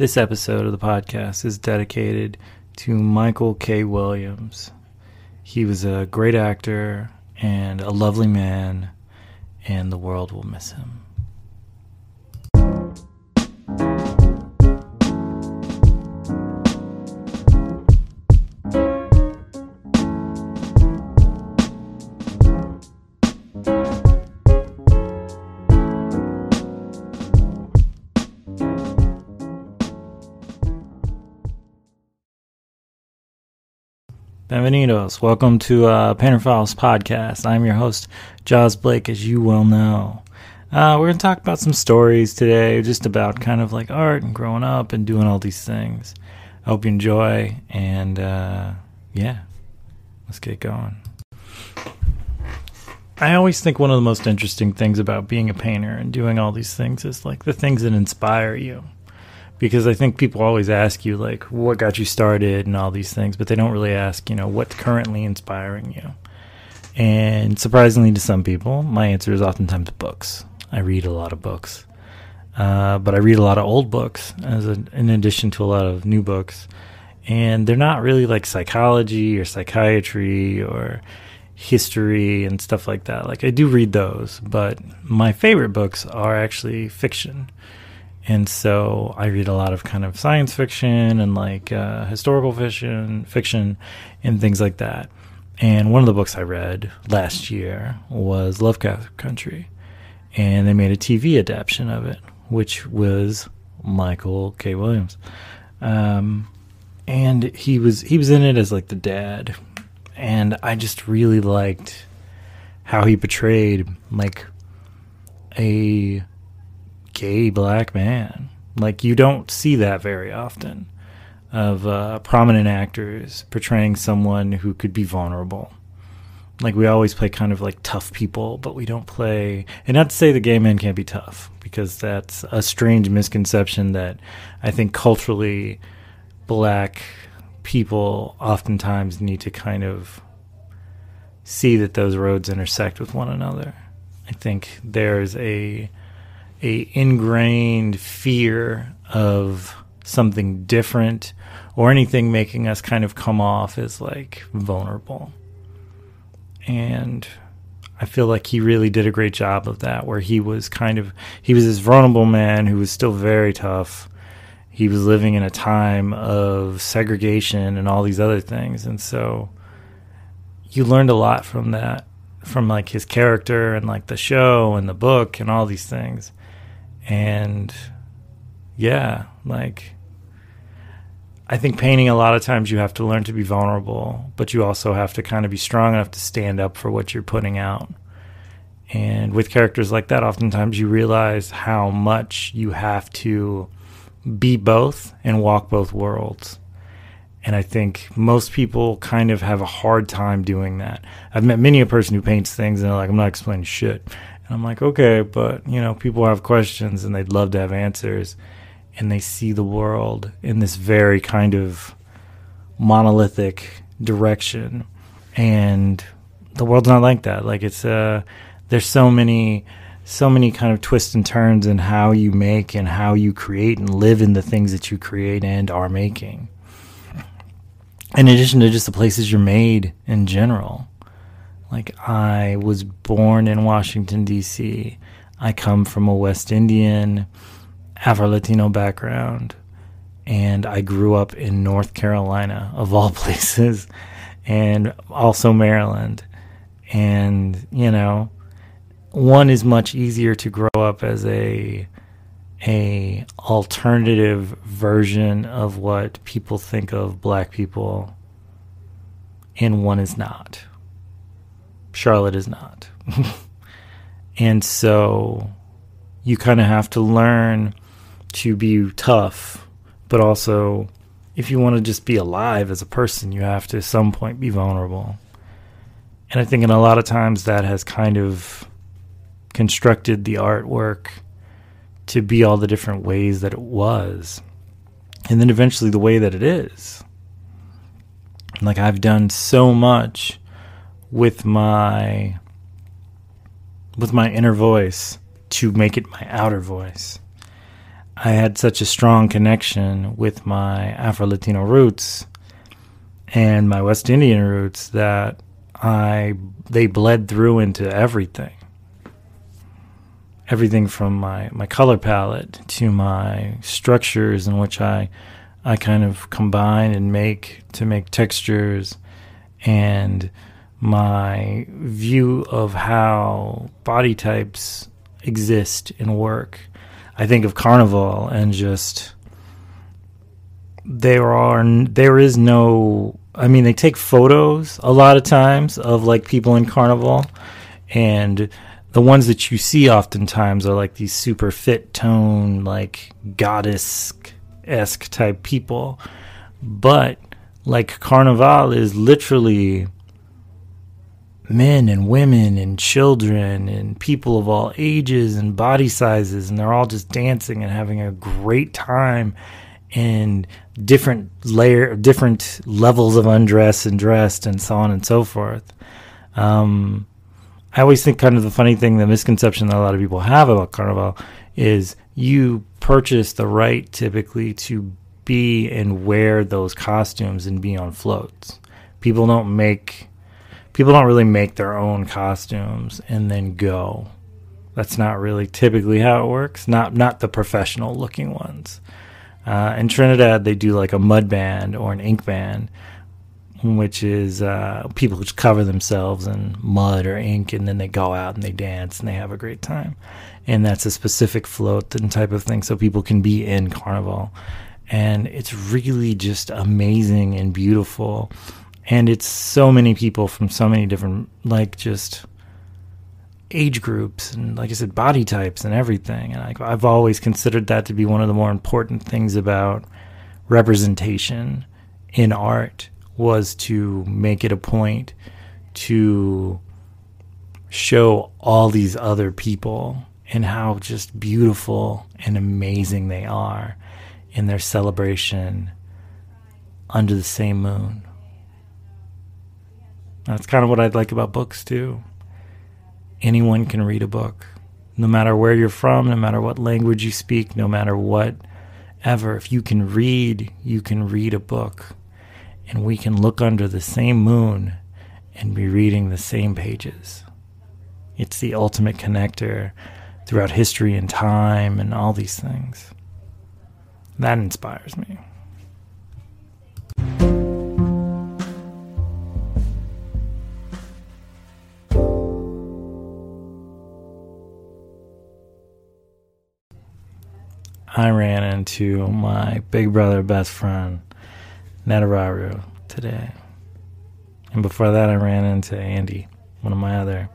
This episode of the podcast is dedicated to Michael K. Williams. He was a great actor and a lovely man, and the world will miss him. Bienvenidos. Welcome to uh, Painter Files podcast. I'm your host, Jaws Blake, as you well know. Uh, we're going to talk about some stories today, just about kind of like art and growing up and doing all these things. I hope you enjoy, and uh, yeah, let's get going. I always think one of the most interesting things about being a painter and doing all these things is like the things that inspire you because I think people always ask you like what got you started and all these things, but they don't really ask, you know, what's currently inspiring you. And surprisingly to some people, my answer is oftentimes books. I read a lot of books, uh, but I read a lot of old books as a, in addition to a lot of new books, and they're not really like psychology or psychiatry or history and stuff like that. Like I do read those, but my favorite books are actually fiction and so I read a lot of kind of science fiction and like uh, historical fiction, fiction, and things like that. And one of the books I read last year was Lovecraft Country, and they made a TV adaptation of it, which was Michael K. Williams, um, and he was he was in it as like the dad, and I just really liked how he portrayed like a gay black man. Like you don't see that very often of uh, prominent actors portraying someone who could be vulnerable. Like we always play kind of like tough people, but we don't play. And not to say the gay man can't be tough, because that's a strange misconception that I think culturally black people oftentimes need to kind of see that those roads intersect with one another. I think there's a a ingrained fear of something different or anything making us kind of come off as like vulnerable. And I feel like he really did a great job of that where he was kind of he was this vulnerable man who was still very tough. He was living in a time of segregation and all these other things and so you learned a lot from that from like his character and like the show and the book and all these things and yeah, like I think painting a lot of times you have to learn to be vulnerable, but you also have to kind of be strong enough to stand up for what you're putting out. And with characters like that, oftentimes you realize how much you have to be both and walk both worlds. And I think most people kind of have a hard time doing that. I've met many a person who paints things and they're like, I'm not explaining shit. I'm like, okay, but you know, people have questions and they'd love to have answers, and they see the world in this very kind of monolithic direction, and the world's not like that. Like it's uh, there's so many, so many kind of twists and turns in how you make and how you create and live in the things that you create and are making. In addition to just the places you're made in general like, I was born in Washington, D.C., I come from a West Indian, Afro Latino background, and I grew up in North Carolina, of all places, and also Maryland. And, you know, one is much easier to grow up as a a alternative version of what people think of black people and one is not Charlotte is not. and so you kind of have to learn to be tough, but also if you want to just be alive as a person, you have to at some point be vulnerable. And I think in a lot of times that has kind of constructed the artwork to be all the different ways that it was. And then eventually the way that it is. Like I've done so much with my with my inner voice to make it my outer voice. I had such a strong connection with my Afro Latino roots and my West Indian roots that I they bled through into everything. Everything from my, my color palette to my structures in which I I kind of combine and make to make textures and my view of how body types exist and work. I think of carnival and just there are there is no I mean they take photos a lot of times of like people in carnival and the ones that you see oftentimes are like these super fit tone like goddess esque type people but like carnival is literally men and women and children and people of all ages and body sizes and they're all just dancing and having a great time and different layer different levels of undress and dressed and so on and so forth. Um, i always think kind of the funny thing the misconception that a lot of people have about carnival is you purchase the right typically to be and wear those costumes and be on floats. People don't make people don't really make their own costumes and then go. That's not really typically how it works. Not not the professional looking ones. Uh, in Trinidad, they do like a mud band or an ink band, which is uh, people just cover themselves in mud or ink, and then they go out and they dance and they have a great time. And that's a specific float and type of thing, so people can be in carnival, and it's really just amazing and beautiful and it's so many people from so many different like just age groups and like I said body types and everything. And I, I've always considered that to be one of the more important things about representation in art was to make it a point to show all these other people and how just beautiful and amazing they are in their celebration under the same moon that's kind of what I'd like about books too. Anyone can read a book, no matter where you're from, no matter what language you speak, no matter what ever. If you can read, you can read a book. And we can look under the same moon and be reading the same pages. It's the ultimate connector throughout history and time and all these things. That inspires me. I ran into my big brother, best friend, Netararu, today. And before that, I ran into Andy, one of my other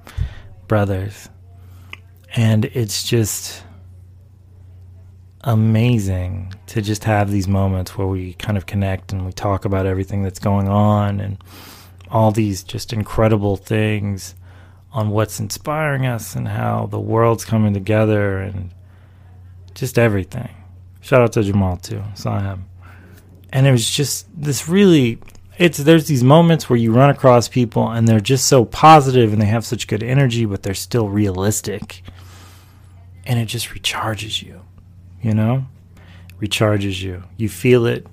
brothers. And it's just amazing to just have these moments where we kind of connect and we talk about everything that's going on and all these just incredible things on what's inspiring us and how the world's coming together and just everything. Shout out to Jamal too. Saw him, and it was just this really. It's there's these moments where you run across people and they're just so positive and they have such good energy, but they're still realistic, and it just recharges you. You know, recharges you. You feel it.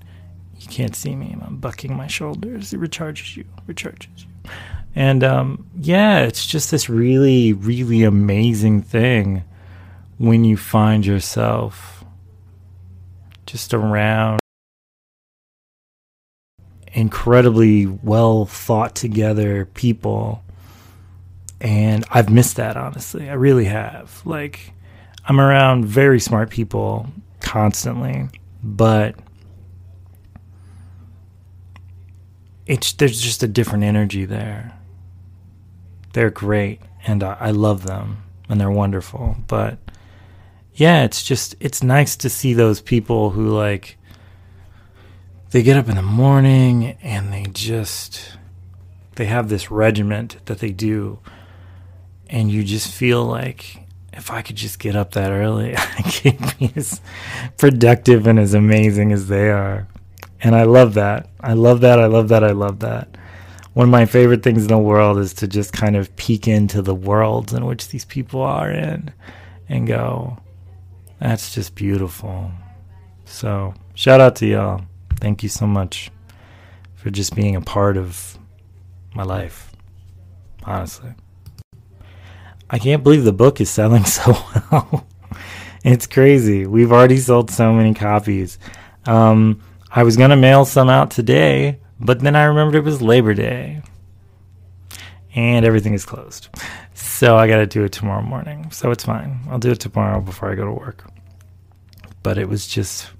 You can't see me. I'm bucking my shoulders. It recharges you. Recharges you. And um, yeah, it's just this really, really amazing thing when you find yourself just around incredibly well thought together people and I've missed that honestly. I really have. Like I'm around very smart people constantly, but it's there's just a different energy there. They're great and I, I love them and they're wonderful, but yeah, it's just it's nice to see those people who like they get up in the morning and they just they have this regiment that they do and you just feel like if I could just get up that early, I could be as productive and as amazing as they are. And I love that. I love that. I love that. I love that. One of my favorite things in the world is to just kind of peek into the worlds in which these people are in and go, that's just beautiful. So, shout out to y'all. Thank you so much for just being a part of my life. Honestly. I can't believe the book is selling so well. it's crazy. We've already sold so many copies. Um, I was going to mail some out today, but then I remembered it was Labor Day. And everything is closed. So I got to do it tomorrow morning. So it's fine. I'll do it tomorrow before I go to work. But it was just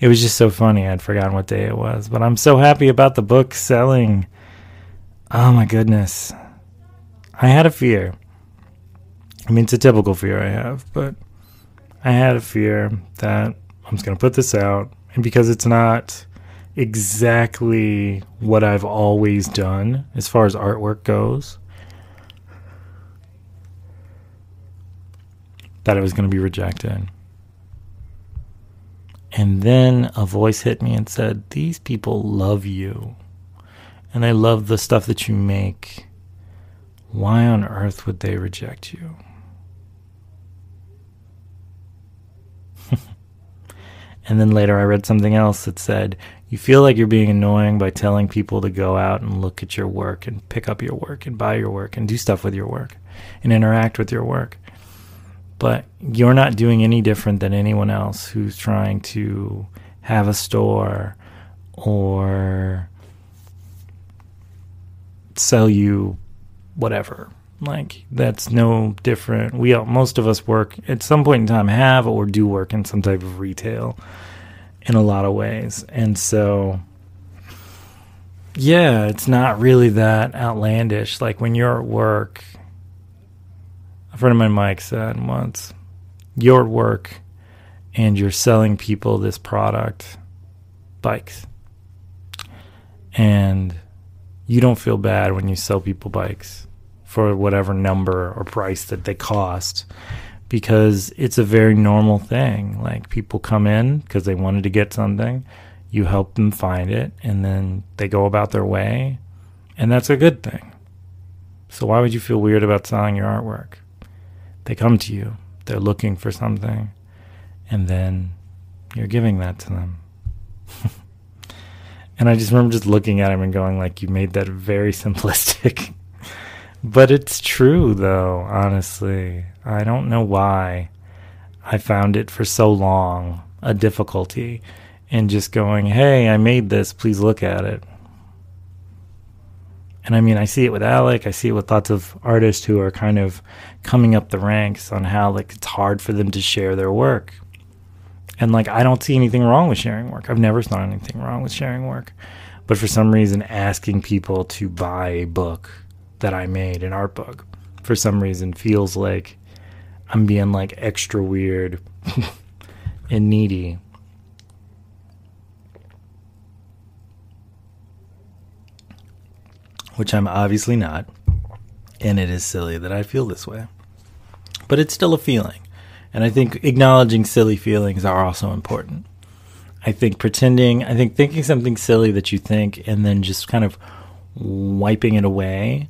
it was just so funny. I'd forgotten what day it was, but I'm so happy about the book selling. Oh my goodness. I had a fear. I mean, it's a typical fear I have, but I had a fear that I'm just going to put this out. And because it's not exactly what I've always done as far as artwork goes, that it was going to be rejected. And then a voice hit me and said, These people love you. And they love the stuff that you make. Why on earth would they reject you? and then later I read something else that said, You feel like you're being annoying by telling people to go out and look at your work and pick up your work and buy your work and do stuff with your work and interact with your work. But you're not doing any different than anyone else who's trying to have a store or sell you whatever. Like that's no different. We all, most of us work at some point in time have or do work in some type of retail in a lot of ways. And so yeah it's not really that outlandish. Like when you're at work a friend of mine, Mike, said once, your work and you're selling people this product, bikes. And you don't feel bad when you sell people bikes for whatever number or price that they cost because it's a very normal thing. Like people come in because they wanted to get something, you help them find it, and then they go about their way, and that's a good thing. So why would you feel weird about selling your artwork? They come to you, they're looking for something, and then you're giving that to them. and I just remember just looking at him and going, like, you made that very simplistic. But it's true, though, honestly. I don't know why I found it for so long a difficulty in just going, hey, I made this, please look at it. And I mean, I see it with Alec. I see it with lots of artists who are kind of coming up the ranks on how like it's hard for them to share their work. And like, I don't see anything wrong with sharing work. I've never seen anything wrong with sharing work. But for some reason, asking people to buy a book that I made, an art book, for some reason feels like I'm being like extra weird and needy which I'm obviously not. And it is silly that I feel this way. But it's still a feeling. And I think acknowledging silly feelings are also important. I think pretending, I think thinking something silly that you think and then just kind of wiping it away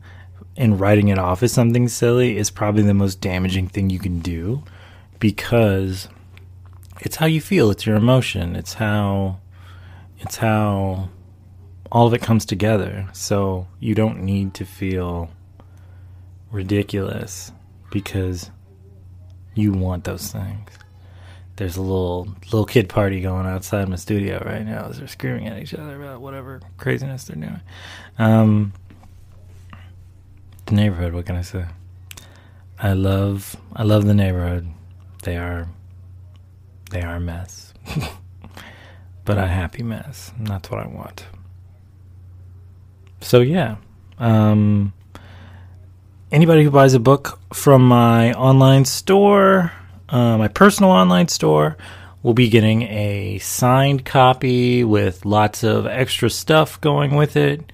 and writing it off as something silly is probably the most damaging thing you can do because it's how you feel, it's your emotion, it's how it's how all of it comes together. So you don't need to feel ridiculous because you want those things. There's a little little kid party going outside my studio right now as they're screaming at each other about whatever craziness they're doing. Um, the neighborhood. What can I say? I love I love the neighborhood. They are they are a mess, but a happy mess. And that's what I want so yeah. Um, anybody who buys a book from my online store, uh, my personal online store, will be getting a signed copy with lots of extra stuff going with it.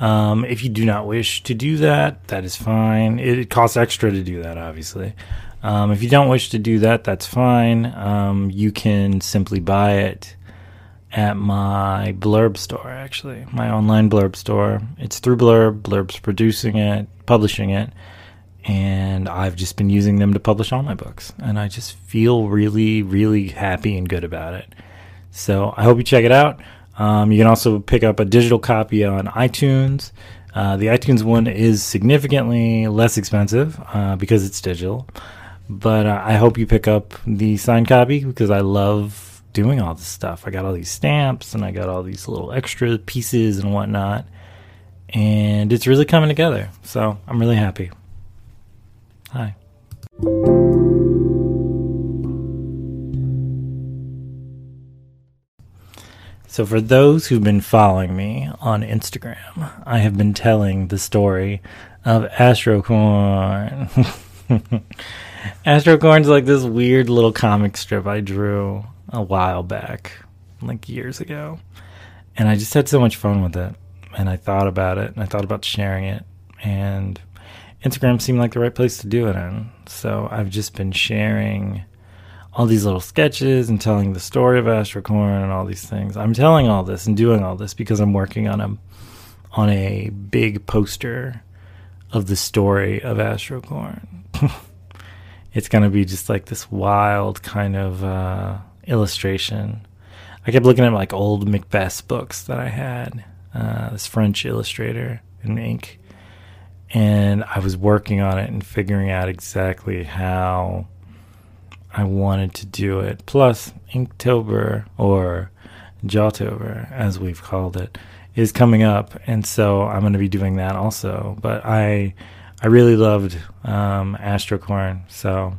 Um, if you do not wish to do that, that is fine. It, costs extra to do that, obviously. Um, if you don't wish to do that, that's fine. Um, you can simply buy it at my Blurb store, actually, my online Blurb store. It's through Blurb. Blurb's producing it, publishing it, and I've just been using them to publish all my books. And I just feel really, really happy and good about it. So I hope you check it out. Um, you can also pick up a digital copy on iTunes. Uh, the iTunes one is significantly less expensive uh, because it's digital. But uh, I hope you pick up the signed copy because I love doing all this stuff. I got all these stamps and I got all these little extra pieces and whatnot. And it's really coming together. So I'm really happy. Hi. So, for those who've been following me on Instagram, I have been telling the story of Astrocorn. Astrocorn's like this weird little comic strip I drew a while back, like years ago. And I just had so much fun with it. And I thought about it, and I thought about sharing it. And Instagram seemed like the right place to do it in. So, I've just been sharing all these little sketches and telling the story of Astrocorn and all these things. I'm telling all this and doing all this because I'm working on a on a big poster of the story of Astrocorn. it's gonna be just like this wild kind of uh, illustration. I kept looking at like old Macbeth books that I had. Uh, this French illustrator in ink, and I was working on it and figuring out exactly how I wanted to do it. Plus, Inktober or Jawtober, as we've called it, is coming up, and so I'm going to be doing that also. But I, I really loved um, Astrocorn, so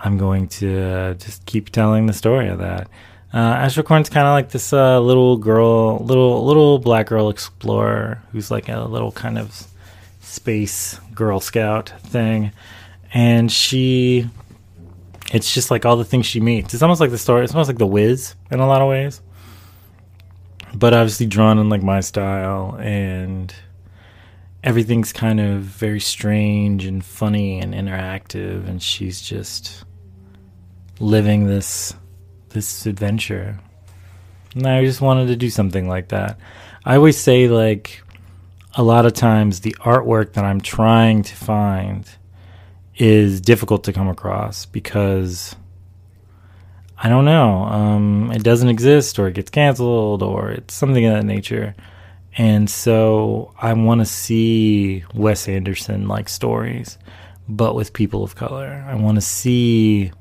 I'm going to uh, just keep telling the story of that. Uh, Astrocorn's kind of like this uh, little girl, little little black girl explorer who's like a little kind of space Girl Scout thing, and she it's just like all the things she meets. It's almost like the story. It's almost like the Wiz in a lot of ways, but obviously drawn in like my style, and everything's kind of very strange and funny and interactive, and she's just living this this adventure. And I just wanted to do something like that. I always say like a lot of times the artwork that I'm trying to find is difficult to come across because I don't know, um, it doesn't exist or it gets canceled or it's something of that nature. And so I want to see Wes Anderson like stories, but with people of color. I want to see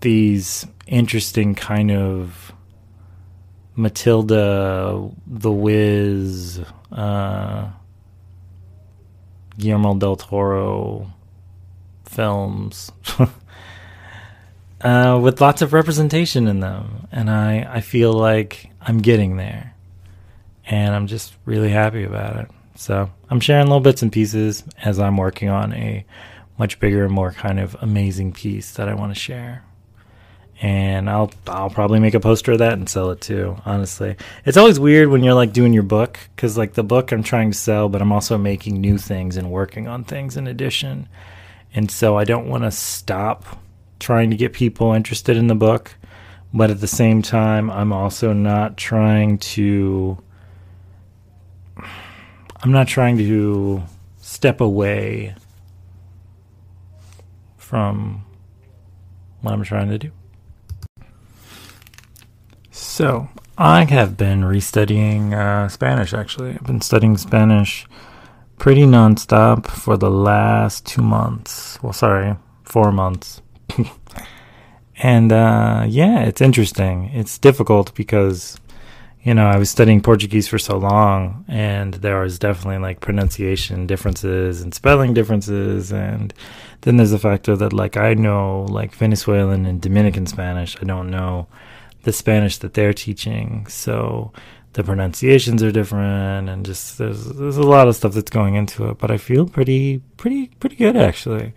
these interesting kind of Matilda, The Wiz, uh, Guillermo del Toro films uh, with lots of representation in them. And I, I feel like I'm getting there. And I'm just really happy about it. So I'm sharing little bits and pieces as I'm working on a much bigger and more kind of amazing piece that I want to share. And I'll I'll probably make a poster of that and sell it too. Honestly, it's always weird when you're like doing your book because like the book I'm trying to sell, but I'm also making new things and working on things in addition. And so I don't want to stop trying to get people interested in the book. But at the same time, I'm also not trying to. I'm not trying to step away from what I'm trying to do. So, I have been restudying uh, Spanish actually. I've been studying Spanish pretty nonstop for the last two months. Well, sorry, four months. and uh, yeah, it's interesting. It's difficult because, you know, I was studying Portuguese for so long, and there was definitely like pronunciation differences and spelling differences. And then there's the factor that, like, I know like Venezuelan and Dominican Spanish, I don't know the Spanish that they're teaching. So the pronunciations are different and just there's there's a lot of stuff that's going into it but i feel pretty pretty pretty good actually.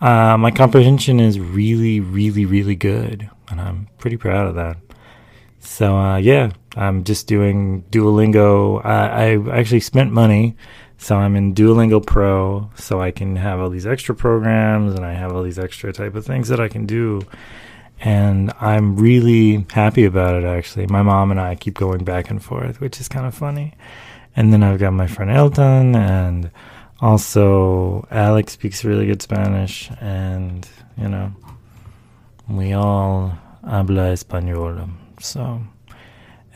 Uh, my comprehension is really really really good and i'm pretty proud of that. So uh, yeah i'm just doing duolingo. I, I actually spent money so i'm in duolingo pro so i can have all these extra programs and i have all these extra type of things that i can do and I'm really happy about it actually. My mom and I keep going back and forth, which is kind of funny. And then I've got my friend Elton, and also Alex speaks really good Spanish, and you know, we all habla español. So,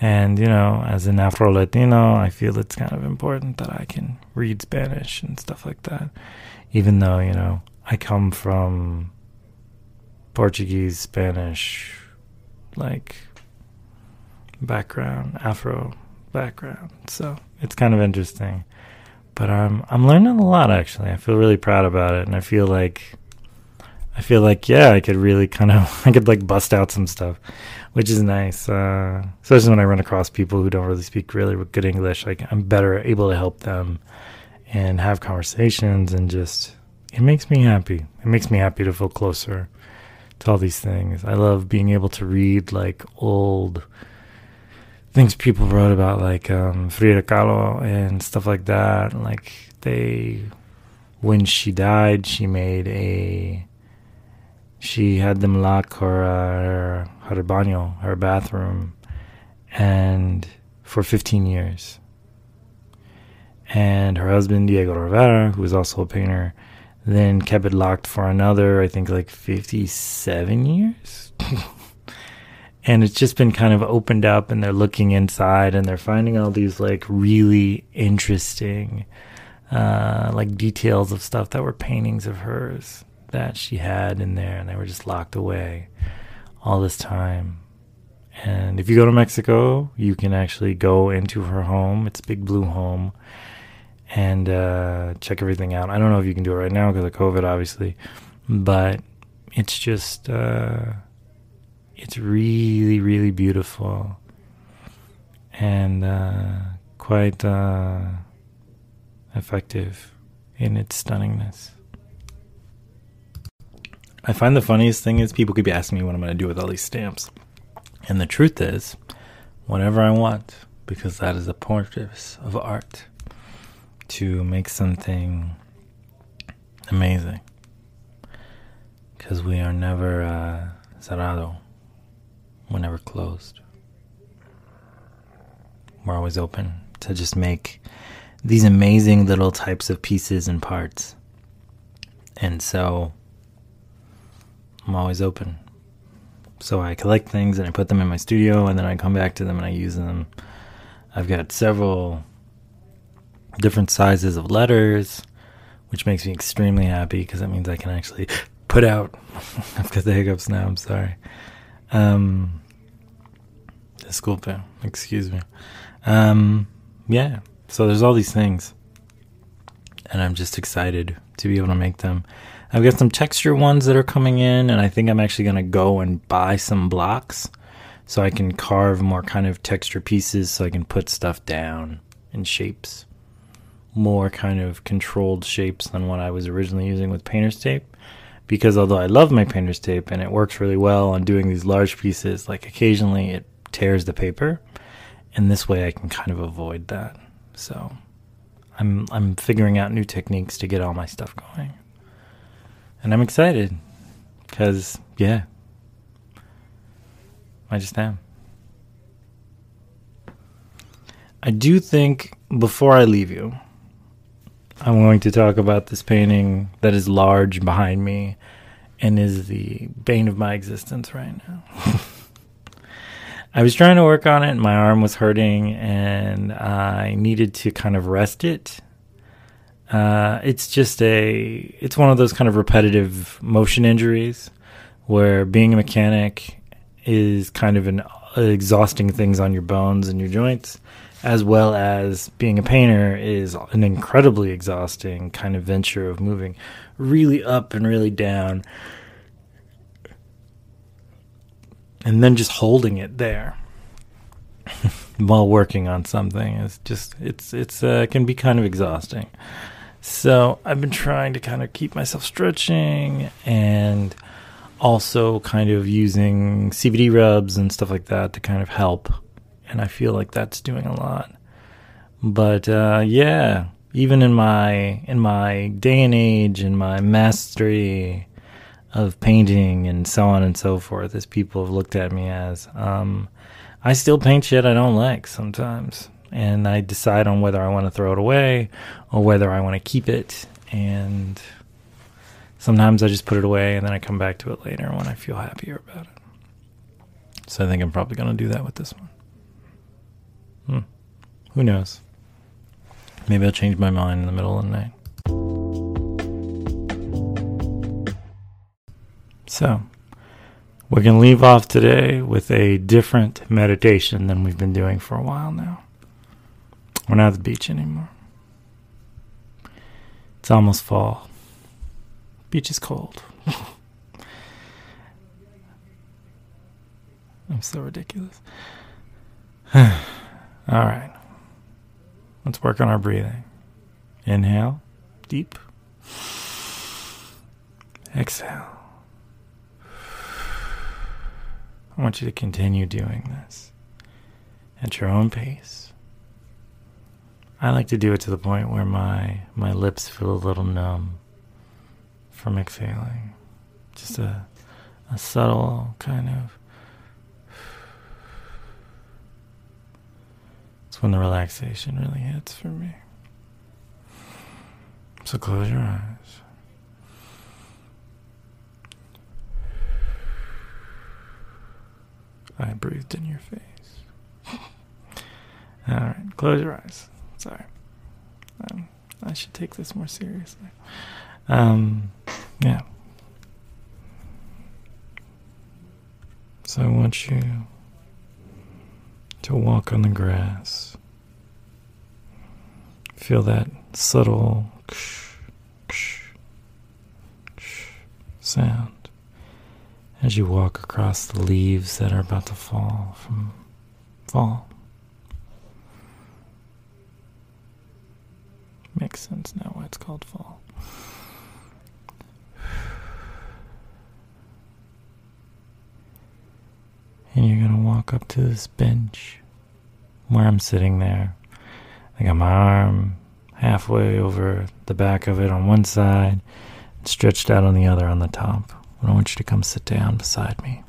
and you know, as an Afro Latino, I feel it's kind of important that I can read Spanish and stuff like that. Even though, you know, I come from Portuguese, Spanish, like background, Afro background. So it's kind of interesting. But I'm I'm learning a lot actually. I feel really proud about it and I feel like I feel like yeah, I could really kind of I could like bust out some stuff, which is nice. Uh, especially when I run across people who don't really speak really good English. Like I'm better able to help them and have conversations and just it makes me happy. It makes me happy to feel closer to all these things. I love being able to read like old things people wrote about, like um, Frida Kahlo and stuff like that. Like they, when she died, she made a. She had them lock her uh, her baño, her bathroom, and for 15 years. And her husband Diego Rivera, who was also a painter, then kept it locked for another, I think, like 57 years. and it's just been kind of opened up and they're looking inside and they're finding all these like really interesting uh, like details of stuff that were paintings of hers that she had in there and they were just locked away all this time. And if you go to mexico you can actually go into her home. It's big blue home and uh, check everything out i don't know if you can do it right now because of covid obviously but it's just uh, it's really, really beautiful and uh, quite uh, effective in its stunningness. I find the funniest thing is people keep asking me what I'm going to do with all these stamps. And the truth is, whatever I want, because that is the purpose of art to make something amazing. Because we are never uh, cerrado we're never closed. We're always open to just make these amazing little types of pieces and parts. And so I'm always open. So I collect things and I put them in my studio and then I come back to them and I use them. I've got several different sizes of letters, which makes me extremely happy because that means I can actually put out. I've got the hiccups now, I'm sorry. Um, Disculpe, excuse me. Um, yeah, so there's all these things. And I'm just excited to be able to make them. I've got some texture ones that are coming in, and I think I'm actually going to go and buy some blocks so I can carve more kind of texture pieces so I can put stuff down in shapes. More kind of controlled shapes than what I was originally using with painter's tape. Because although I love my painter's tape and it works really well on doing these large pieces, like occasionally it tears the paper, and this way I can kind of avoid that. So I'm I'm figuring out new techniques to get all my stuff going. And I'm excited cuz yeah. I just am. I do think before I leave you, I'm going to talk about this painting that is large behind me and is the bane of my existence right now. I was trying to work on it. And my arm was hurting, and I needed to kind of rest it. Uh, it's just a, it's one of those kind of repetitive motion injuries where being a mechanic is kind of an exhausting things on your bones and your joints, as well as being a painter is an incredibly exhausting kind of venture of moving really up and really down and then just holding it there while working on something is just it's it's uh, can be kind of exhausting. So I've been trying to kind of keep myself stretching and also kind of using CBD rubs and stuff like that to kind of help. And I feel like that's doing a lot. But uh, yeah, even in my in my day and age, in my mastery of painting and so on and so forth, as people have looked at me as. Um, I still paint shit I don't like sometimes, and I decide on whether I want to throw it away or whether I want to keep it. And sometimes I just put it away and then I come back to it later when I feel happier about it. So I think I'm probably going to do that with this one. Hmm. Who knows? Maybe I'll change my mind in the middle of the night. So, we're going to leave off today with a different meditation than we've been doing for a while now. We're not at the beach anymore. It's almost fall. Beach is cold. I'm so ridiculous. All right. Let's work on our breathing. Inhale, deep. Exhale. I want you to continue doing this at your own pace. I like to do it to the point where my my lips feel a little numb from exhaling. Just a a subtle kind of It's when the relaxation really hits for me. So close your eyes. I breathed in your face. All right, close your eyes. Sorry. Um, I should take this more seriously. Um, yeah. So I want you to walk on the grass. Feel that subtle ksh sound as you walk across the leaves that are about to fall from fall. Makes sense now why it's called fall. And you're going to walk up to this bench where I'm sitting there. I got my arm halfway over the back of it on one side, and stretched out on the other on the top. And I want you to come sit down beside me.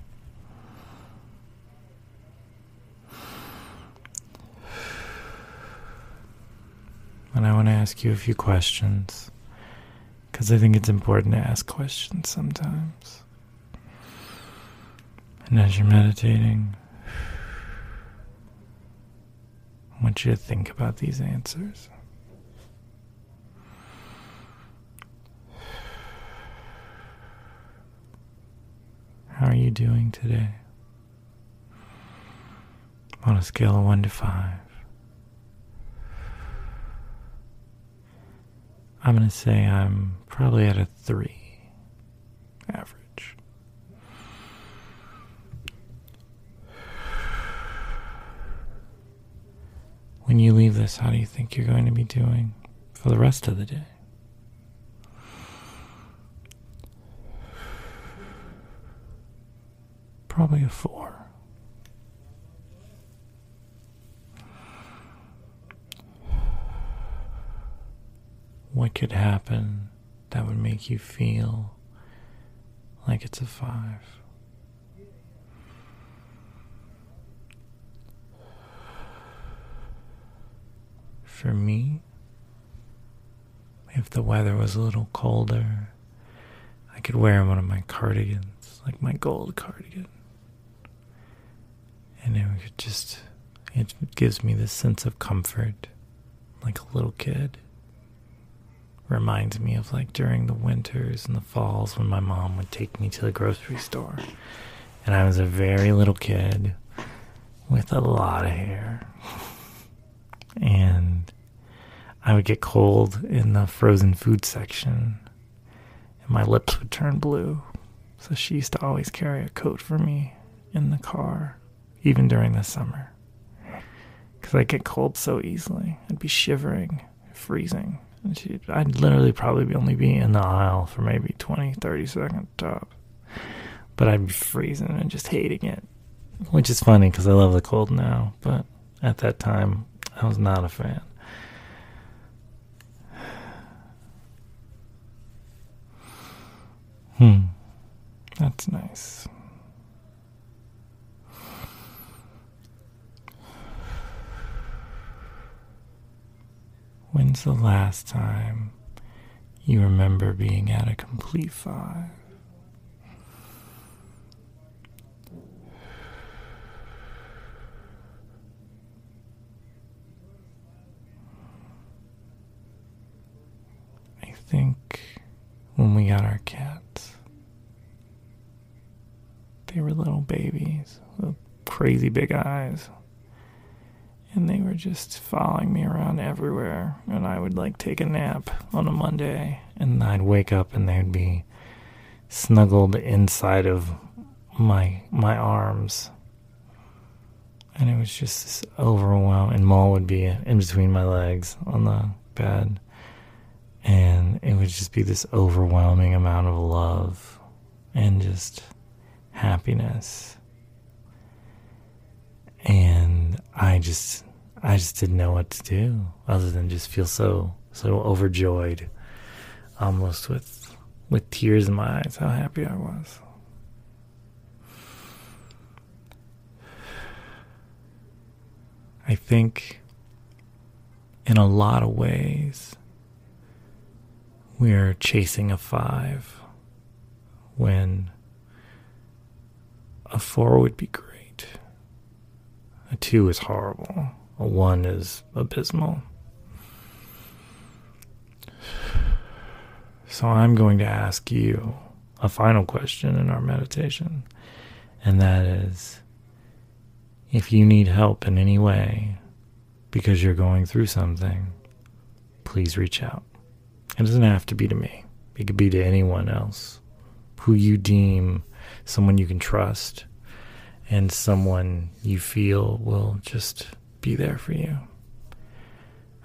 And I want to ask you a few questions because I think it's important to ask questions sometimes. And as you're meditating, I want you to think about these answers. How are you doing today? On a scale of 1 to 5. I'm going to say I'm probably at a 3 average. When you leave this, how do you think you're going to be doing for the rest of the day? Probably a four. What could happen that would make you feel like it's a five? For me, if the weather was a little colder, I could wear one of my cardigans, like my gold cardigan. And it just it gives me this sense of comfort like a little kid. Reminds me of like during the winters and the falls when my mom would take me to the grocery store. And i was a very little kid with a lot of hair i would get cold in the frozen food section and my lips would turn blue so she used to always carry a coat for me in the car even during the summer. Because I get cold so easily. I'd be shivering, freezing. And she, I'd literally probably only be in the aisle for maybe 20, 30 seconds top. But I'd be freezing and just hating it. Which is funny because I love the cold now. But at that time, I was not a fan. Hmm. That's nice. When's the last time you remember being at a complete five? I think when we got our babies with crazy big eyes. And they were just following me around everywhere. And I would like take a nap on a Monday, and I'd wake up and they'd be snuggled inside of my my arms. And it was just this overwhelming. And Maul would be in between my legs on the bed. And it would just be this overwhelming amount of love and just happiness. And I just I just didn't know what to do other than just feel so so overjoyed almost with with tears in my eyes how happy I was. I think in a lot of ways we're chasing a five when a four would be great. A two is horrible. A one is abysmal. So I'm going to ask you a final question in our meditation, and that is if you need help in any way because you're going through something, please reach out. It doesn't have to be to me, it could be to anyone else who you deem someone you can trust and someone you feel will just be there for you.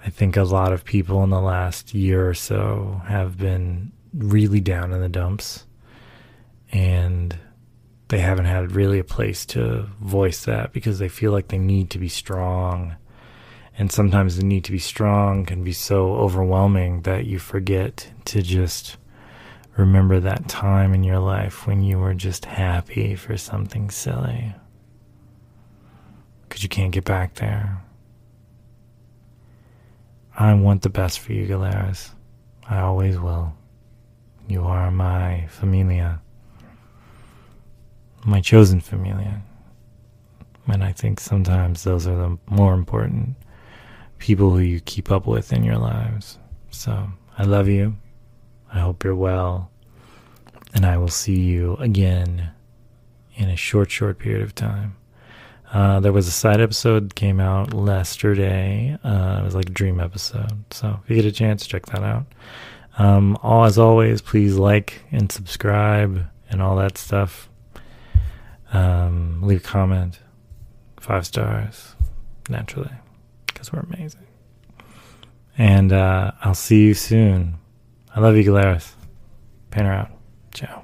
I think a lot of people in the last year or so have been really down in the dumps and they haven't had really a place to voice that because they feel like they need to be strong. And sometimes the need to be strong can be so overwhelming that you forget to just remember that time in your life when you were just happy for something silly. Because you can't get back there. I want the best for you, Galeras. I always will. You are my familia, my chosen familia. And I think sometimes those are the more important people who you keep up with in your lives. So I love you. I hope you're well. And I will see you again in a short, short period of time. Uh, there was a side episode came out yesterday. Uh, it was like a dream episode. So if you get a chance, check that out. Um, all as always, please like and subscribe and all that stuff. Um, leave a comment, five stars, naturally, because we're amazing. And uh, I'll see you soon. I love you, Galeras. Painter out. Ciao.